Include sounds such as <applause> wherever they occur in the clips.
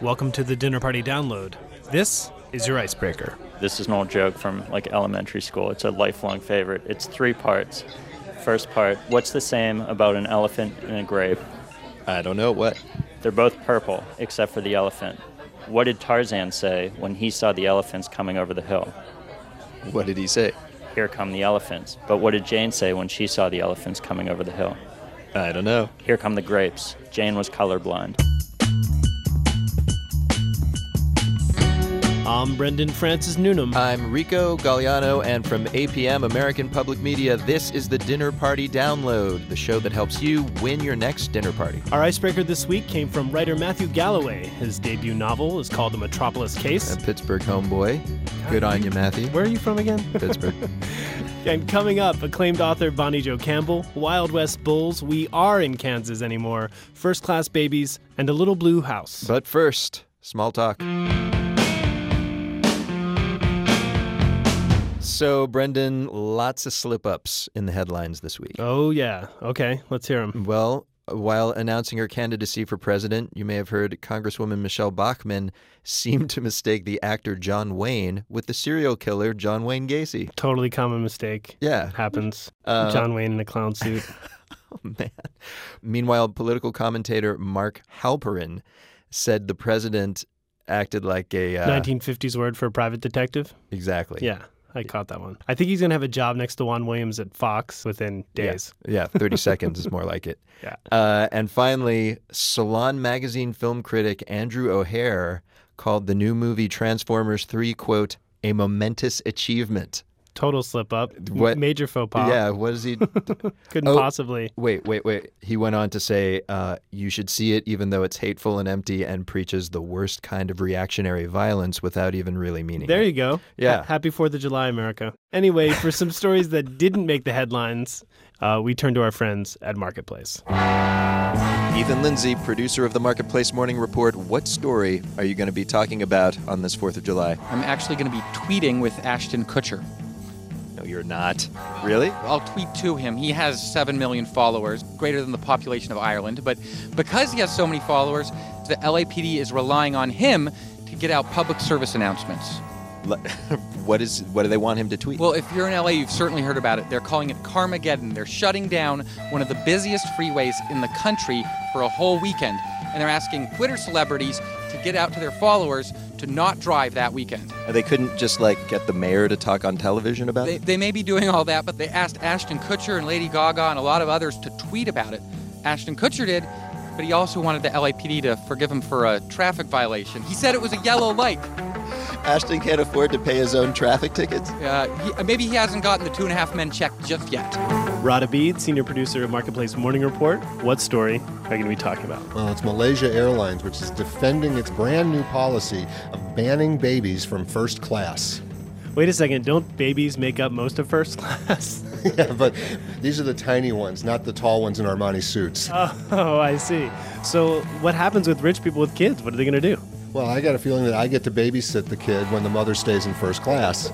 Welcome to the Dinner Party Download. This is your icebreaker. This is an old joke from like elementary school. It's a lifelong favorite. It's three parts. First part, what's the same about an elephant and a grape? I don't know what. They're both purple, except for the elephant. What did Tarzan say when he saw the elephants coming over the hill? What did he say? Here come the elephants. But what did Jane say when she saw the elephants coming over the hill? I don't know. Here come the grapes. Jane was colorblind. I'm Brendan Francis Newnham. I'm Rico Galliano, and from APM American Public Media, this is the Dinner Party Download, the show that helps you win your next dinner party. Our icebreaker this week came from writer Matthew Gallaway. His debut novel is called The Metropolis Case. A Pittsburgh homeboy. Good on you, Matthew. Where are you from again? <laughs> Pittsburgh. <laughs> and coming up, acclaimed author Bonnie Jo Campbell, Wild West Bulls, We Are in Kansas Anymore, First Class Babies, and A Little Blue House. But first, small talk. So, Brendan, lots of slip ups in the headlines this week. Oh, yeah. Okay, let's hear them. Well, while announcing her candidacy for president, you may have heard Congresswoman Michele Bachmann seemed to mistake the actor John Wayne with the serial killer John Wayne Gacy. Totally common mistake. Yeah. Happens. Uh, John Wayne in a clown suit. <laughs> oh, man. Meanwhile, political commentator Mark Halperin said the president acted like a. Uh, 1950s word for a private detective? Exactly. Yeah. I caught that one. I think he's going to have a job next to Juan Williams at Fox within days. Yeah, yeah 30 <laughs> seconds is more like it. Yeah. Uh, and finally, Salon magazine film critic Andrew O'Hehir called the new movie Transformers 3, quote, a momentous achievement. Total slip up. What- Major faux pas. Yeah, what is he? <laughs> Couldn't Oh. possibly. wait, wait, wait. He went on to say, uh, you should see it even though it's hateful and empty and preaches the worst kind of reactionary violence without even really meaning There it. you go. Yeah. Ha- happy 4th of July, America. Anyway, for some stories that didn't make the headlines, uh, we turn to our friends at Marketplace. Ethan Lindsay, producer of the Marketplace Morning Report, what story are you going to be talking about on this 4th of July? I'm actually going to be tweeting with Ashton Kutcher. No, you're not. Really? I'll tweet to him. He has 7 million followers, greater than the population of Ireland. But because he has so many followers, the LAPD is relying on him to get out public service announcements. <laughs> What is what do they want him to tweet? Well, if you're in LA, you've certainly heard about it. They're calling it Carmageddon. They're shutting down one of the busiest freeways in the country for a whole weekend. And they're asking Twitter celebrities to get out to their followers to not drive that weekend. they couldn't just like get the mayor to talk on television about They, it. they may be doing all that, but they asked Ashton Kutcher and Lady Gaga and a lot of others to tweet about it. Ashton Kutcher did, but he also wanted the LAPD to forgive him for a traffic violation. He said it was a yellow light. Ashton can't afford to pay his own traffic tickets. Uh, he, maybe he hasn't gotten the two and a half men check just yet. Rada Bede, senior producer of Marketplace Morning Report. What story are you going to be talking about? Well, it's Malaysia Airlines, which is defending its brand new policy of banning babies from first class. Wait a second. Don't babies make up most of first class? <laughs> yeah, but these are the tiny ones, not the tall ones in Armani suits. oh, I see. So, what happens with rich people with kids? What are they going to do? Well, I got a feeling that I get to babysit the kid when the mother stays in first class.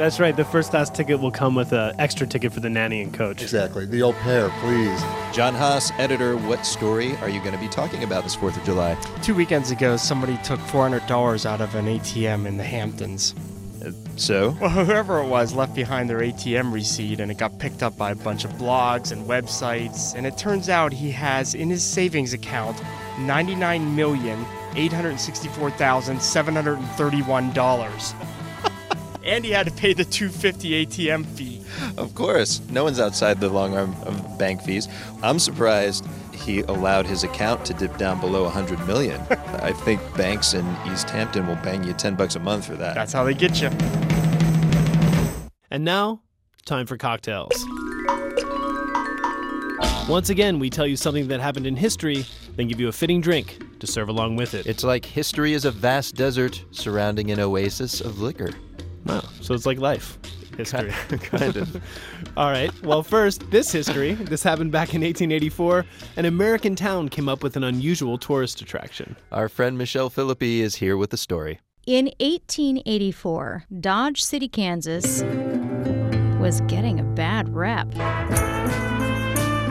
That's right. The first class ticket will come with an extra ticket for the nanny and coach. Exactly. The au pair, please. John Haas, editor, what story are you going to be talking about this 4th of July? Two weekends ago, somebody took $400 out of an ATM in the Hamptons. Uh, so, <laughs> Well, whoever it was left behind their ATM receipt and it got picked up by a bunch of blogs and websites. And it turns out he has in his savings account $99,864,731. And he had to pay the 250 ATM fee. of course, no one's outside the long arm of bank fees. I'm surprised he allowed his account to dip down below 100 million. <laughs> I think banks in East Hampton will bang you 10 bucks a month for that. That's how they get you. And now, time for cocktails. Once again, we tell you something that happened in history, then give you a fitting drink to serve along with it. It's like history is a vast desert surrounding an oasis of liquor. Wow. So it's like life. History. <laughs> kind of. All right. Well, first, this history. This happened back in 1884. An American town came up with an unusual tourist attraction. Our friend Michelle Philippi is here with the story. In 1884, Dodge City, Kansas was getting a bad rep.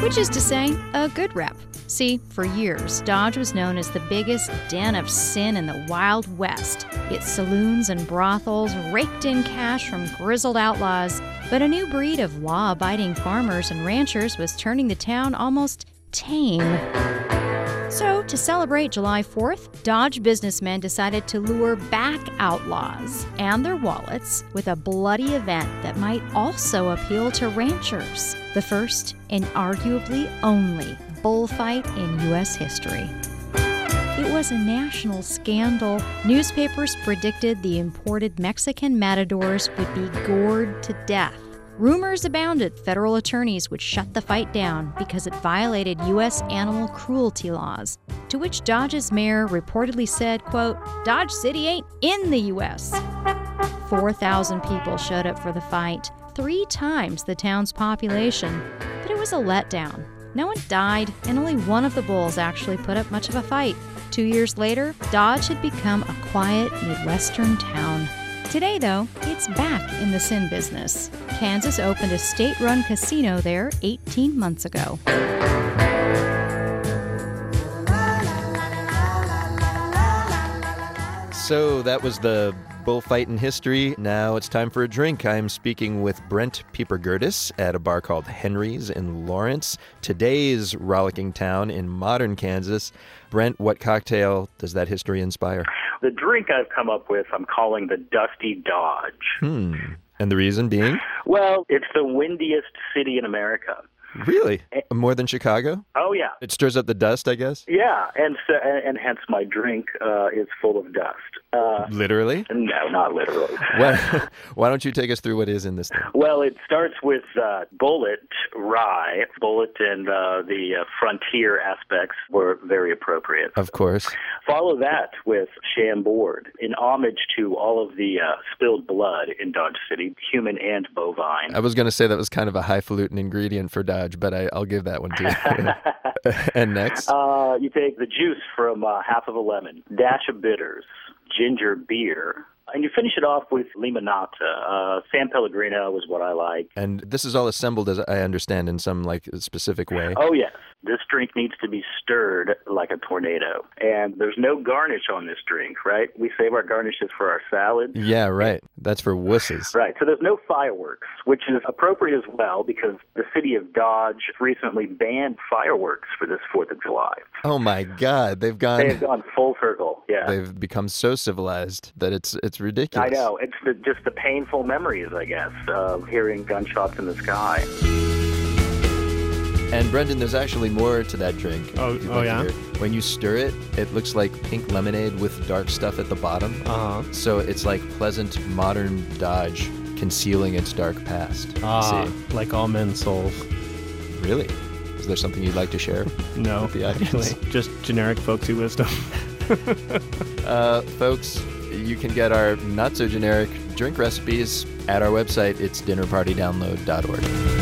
which is to say, a good rep. See, for years, Dodge was known as the biggest den of sin in the Wild West. Its saloons and brothels raked in cash from grizzled outlaws, but a new breed of law abiding farmers and ranchers was turning the town almost tame. So, to celebrate July 4th, Dodge businessmen decided to lure back outlaws and their wallets with a bloody event that might also appeal to ranchers. The first and arguably only bullfight in U.S. history. It was a national scandal. Newspapers predicted the imported Mexican matadors would be gored to death. Rumors abounded federal attorneys would shut the fight down because it violated U.S. animal cruelty laws, to which Dodge's mayor reportedly said, quote, Dodge City ain't in the U.S. 4,000 people showed up for the fight, three times the town's population, but it was a letdown. No one died, and only one of the bulls actually put up much of a fight. Two years later, Dodge had become a quiet Midwestern town. Today, though, it's back in the sin business. Kansas opened a state run casino there 18 months ago. So that was the bullfight in history. Now it's time for a drink. I'm speaking with Brent Pieper Gertis at a bar called Henry's in Lawrence, today's rollicking town in modern Kansas. Brent, what cocktail does that history inspire? The drink I've come up with, I'm calling the Dusty Dodge. Hmm. And the reason being? Well, it's the windiest city in America. Really? More than Chicago? Oh yeah, It stirs up the dust, I guess? yeah, and so, and, hence my drink uh, is full of dust. Uh, Literally? no, not literally. <laughs> Why, why don't you take us through what is in this thing? Well, it starts with uh, Bulleit Rye. Bulleit and uh, the uh, frontier aspects were very appropriate. Of course. Follow that with Chambord, in homage to all of the uh, spilled blood in Dodge City, human and bovine. I was going to say that was kind of a highfalutin ingredient for Dodge, but I, I'll give that one to you. <laughs> and next? Uh, you take the juice from uh, half of a lemon, dash of bitters, ginger beer, and you finish it off with limonata. Uh, San Pellegrino is what I like. And this is all assembled, as I understand, in some like specific way. Oh yes, this drink needs to be stirred like a tornado, and there's no garnish on this drink, right? We save our garnishes for our salads. Yeah, right. That's for wusses. Right, so there's no fireworks, which is appropriate as well because the city of Dodge recently banned fireworks for this 4th of July. Oh my God, they've gone. They have gone full circle, yeah. They've become so civilized that it's it's ridiculous. I know. It's the, just the painful memories, I guess, of hearing gunshots in the sky. And Brendan, there's actually more to that drink. Oh- oh, yeah? hear. When you stir it, it looks like pink lemonade with dark stuff at the bottom. Uh huh. So it's like pleasant modern Dodge concealing its dark past. Ah, See, like all men's souls. really? Is there something you'd like to share? <laughs> No, With the audience. <laughs> actually, just generic folksy wisdom. <laughs> Uh, folks, you can get our not so generic drink recipes at our website. It's dinnerpartydownload.org.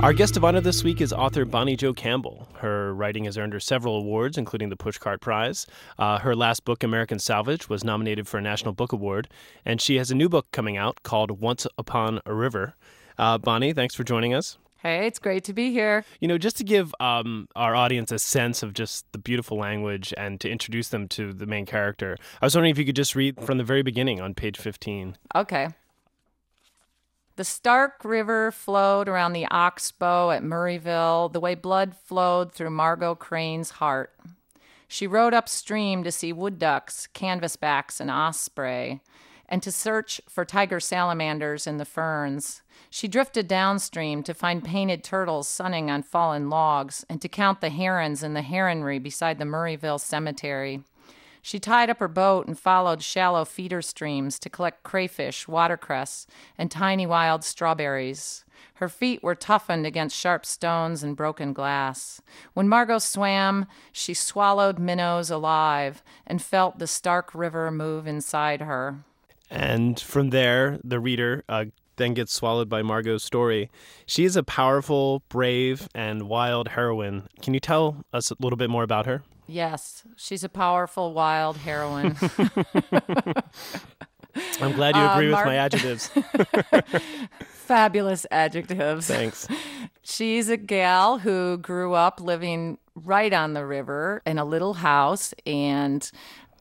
Our guest of honor this week is author Bonnie Jo Campbell. Her writing has earned her several awards, including the Pushcart Prize. Uh, her last book, American Salvage, was nominated for a National Book Award, and she has a new book coming out called Once Upon a River. Uh, Bonnie, thanks for joining us. Hey, it's great to be here. You know, just to give um, our audience a sense of just the beautiful language and to introduce them to the main character, I was wondering if you could just read from the very beginning on page 15. Okay. The Stark River flowed around the Oxbow at Murrayville the way blood flowed through Margo Crane's heart. She rode upstream to see wood ducks, canvasbacks, and osprey, and to search for tiger salamanders in the ferns. She drifted downstream to find painted turtles sunning on fallen logs and to count the herons in the heronry beside the Murrayville Cemetery. She tied up her boat and followed shallow feeder streams to collect crayfish, watercress, and tiny wild strawberries. Her feet were toughened against sharp stones and broken glass. When Margo swam, she swallowed minnows alive and felt the stark river move inside her. And from there, the reader uh, then gets swallowed by Margo's story. She is a powerful, brave, and wild heroine. Can you tell us a little bit more about her? Yes, she's a powerful, wild heroine. <laughs> <laughs> I'm glad you Uh, agree with my adjectives. <laughs> Fabulous adjectives. Thanks. She's a gal who grew up living right on the river in a little house and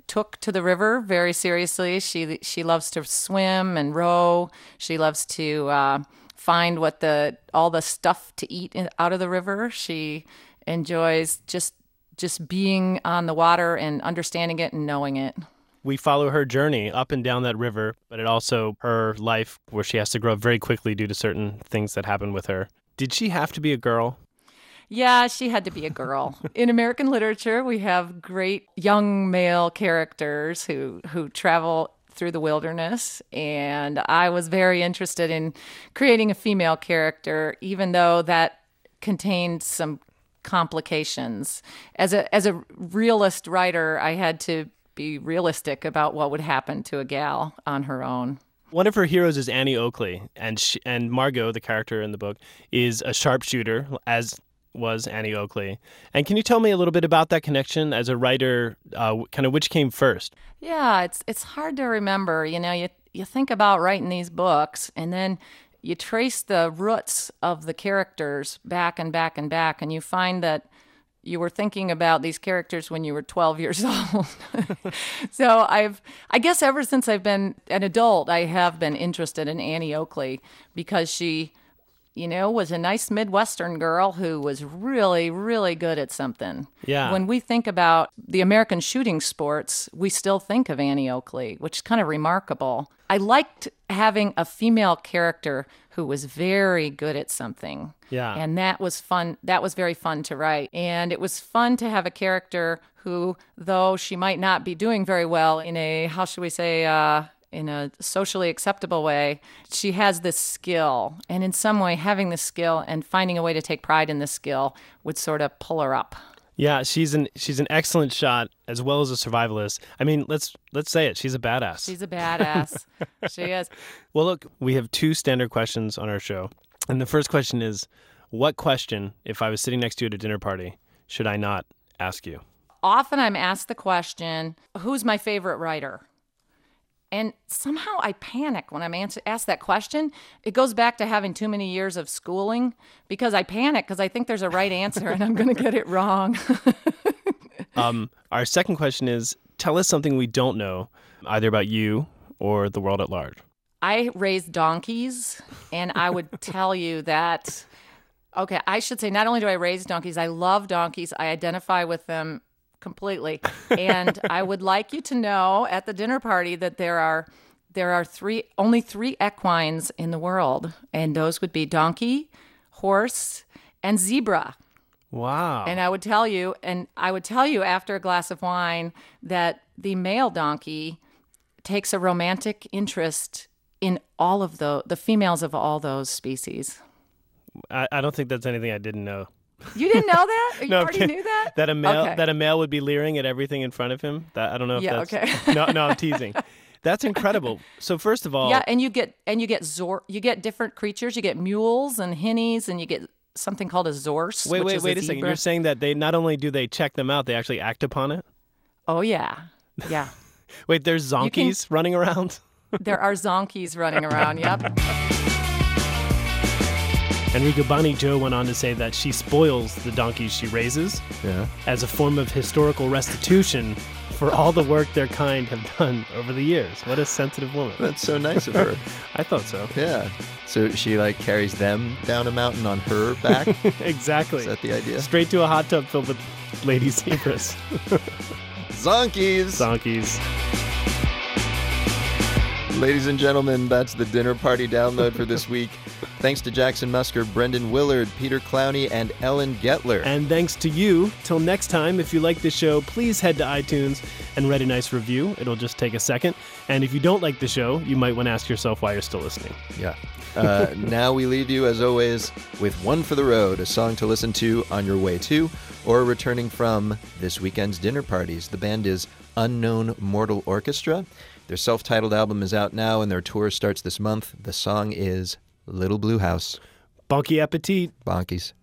took to the river very seriously. She she loves to swim and row. She loves to uh, find what the all the stuff to eat in, out of the river. She enjoys just just being on the water and understanding it and knowing it. We follow her journey up and down that river, but it also her life where she has to grow up very quickly due to certain things that happen with her. Did she have to be a girl? Yeah, she had to be a girl. <laughs> In American literature, we have great young male characters who who travel through the wilderness and I was very interested in creating a female character even though that contained some complications. As a as a realist writer, I had to be realistic about what would happen to a gal on her own. One of her heroes is Annie Oakley, and she, and Margo, the character in the book, is a sharpshooter, as was Annie Oakley. And can you tell me a little bit about that connection as a writer? Uh, kind of which came first? Yeah, it's it's hard to remember. You know, you you think about writing these books, and then you trace the roots of the characters back and back and back, and you find that you were thinking about these characters when you were 12 years <laughs> old. <laughs> so I've, I guess, ever since I've been an adult, I have been interested in Annie Oakley because she, you know, was a nice Midwestern girl who was really, really good at something. Yeah. When we think about the American shooting sports, we still think of Annie Oakley, which is kind of remarkable. I liked having a female character who was very good at something. Yeah. And that was fun. That was very fun to write. And it was fun to have a character who, though she might not be doing very well in a, how should we say, uh, in a socially acceptable way, she has this skill. And in some way, having this skill and finding a way to take pride in this skill would sort of pull her up. Yeah, she's an she's an excellent shot as well as a survivalist. I mean, let's let's say it. She's a badass. She's a badass. <laughs> she is. Well, look, we have two standard questions on our show. And the first question is what question, if I was sitting next to you at a dinner party, should I not ask you? Often I'm asked the question, who's my favorite writer? And somehow I panic when I'm answer- asked that question. It goes back to having too many years of schooling because I panic because I think there's a right answer and I'm going to get it wrong. <laughs> Um, our second question is tell us something we don't know, either about you or the world at large. I raised donkeys, and I would <laughs> tell you that. Okay, I should say not only do I raise donkeys, I love donkeys. I identify with them completely, and I would like you to know at the dinner party that there are there are three only three equines in the world, and those would be donkey, horse, and zebra. Wow. And I would tell you, and I would tell you after a glass of wine that the male donkey takes a romantic interest in all of the the females of all those species. I, I don't think that's anything I didn't know. You didn't know that? <laughs> You No, already knew that? That a male Okay. that a male would be leering at everything in front of him. That I don't know if Yeah, that's okay. <laughs> no no I'm teasing. <laughs> That's incredible. So first of all, Yeah, and you get and you get zor you get different creatures. You get mules and hinnies, and you get something called a zorse. wait which wait is wait a, a second. You're saying that they not only do they check them out, they actually act upon it. Oh yeah, yeah. Wait, there's can- zonkies running around. there are zonkies running around. Yep. Enrico Bonnie Jo went on to say that she spoils the donkeys she raises Yeah. as a form of historical restitution for all the work their kind have done over the years. What a sensitive woman. That's so nice of her. <laughs> I thought so. yeah. So she like carries them down a mountain on her <laughs> back. exactly. Is that the idea? Straight to a hot tub filled with lady zebras. Zonkies. Donkeys. Ladies and gentlemen, that's the dinner party download for this week. <laughs> Thanks to Jackson Musker, Brendan Willard, Peter Clowney, and Ellen Getler. And thanks to you. Till next time, if you like the show, please head to iTunes and write a nice review. It'll just take a second. And if you don't like the show, you might want to ask yourself why you're still listening. Yeah. Uh, <laughs> now we leave you, as always, with One for the Road, a song to listen to on your way to or returning from this weekend's dinner parties. The band is Unknown Mortal Orchestra. Their self titled album is out now and their tour starts this month. The song is Little Blue House. Bonky appetit. Bonkies.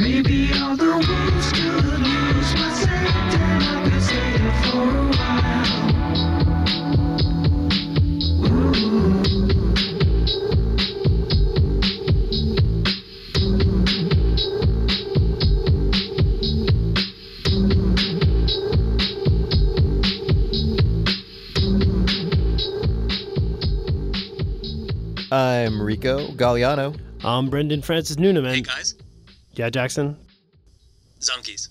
Maybe all the world's good news was said, and I could stay here for a while I'm Rico Galliano. I'm Brendan Francis Newnham. Hey guys, yeah, Jackson? Zonkies.